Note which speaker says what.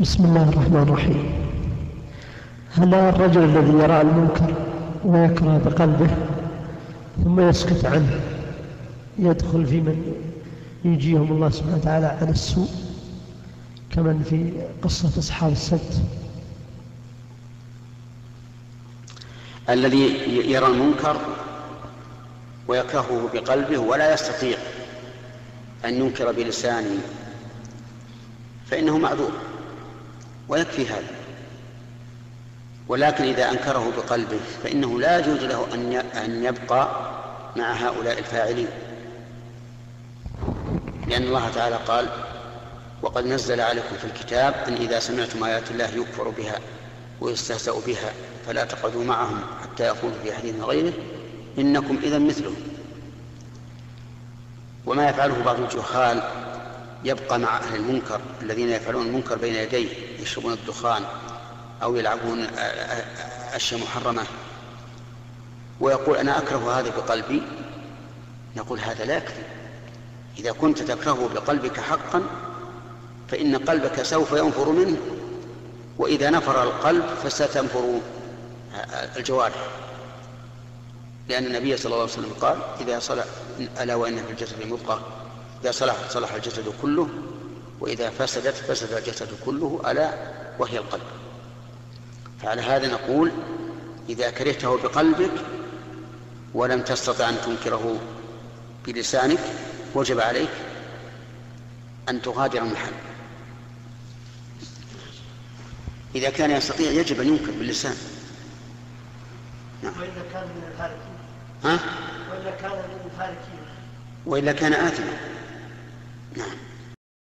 Speaker 1: بسم الله الرحمن الرحيم. هل الرجل الذي يرى المنكر ويكره بقلبه ثم يسكت عنه يدخل في من يجيهم الله سبحانه وتعالى عن السوء كمن في قصة أصحاب السبت
Speaker 2: الذي يرى المنكر ويكرهه بقلبه ولا يستطيع أن ينكر بلسانه فإنه معذور. ويكفي هذا. ولكن إذا أنكره بقلبه فإنه لا يجوز له أن يبقى مع هؤلاء الفاعلين. لأن الله تعالى قال وقد نزل عليكم في الكتاب أن إذا سمعتم آيات الله يكفر بها ويستهزأ بها فلا تقعدوا معهم حتى يقولوا في حديث غيره إنكم إذا مثلهم. وما يفعله بعض الجهال يبقى مع أهل المنكر الذين يفعلون المنكر بين يديه يشربون الدخان أو يلعبون أشياء محرمة. ويقول أنا أكره هذا بقلبي؟ نقول هذا لا يكفي. إذا كنت تكرهه بقلبك حقا فإن قلبك سوف ينفر منه. وإذا نفر القلب فستنفر الجوارح. لأن النبي صلى الله عليه وسلم قال إذا صلح ألا وإن في الجسد مضغة إذا صلح صلح الجسد كله وإذا فسدت فسد الجسد كله ألا وهي القلب. فعلى هذا نقول إذا كرهته بقلبك ولم تستطع أن تنكره بلسانك وجب عليك أن تغادر المحل إذا كان يستطيع يجب أن ينكر باللسان.
Speaker 1: نعم. وإذا كان من الهالكين
Speaker 2: ها؟
Speaker 1: وإذا كان من الهالكين
Speaker 2: وإلا كان آثما. نعم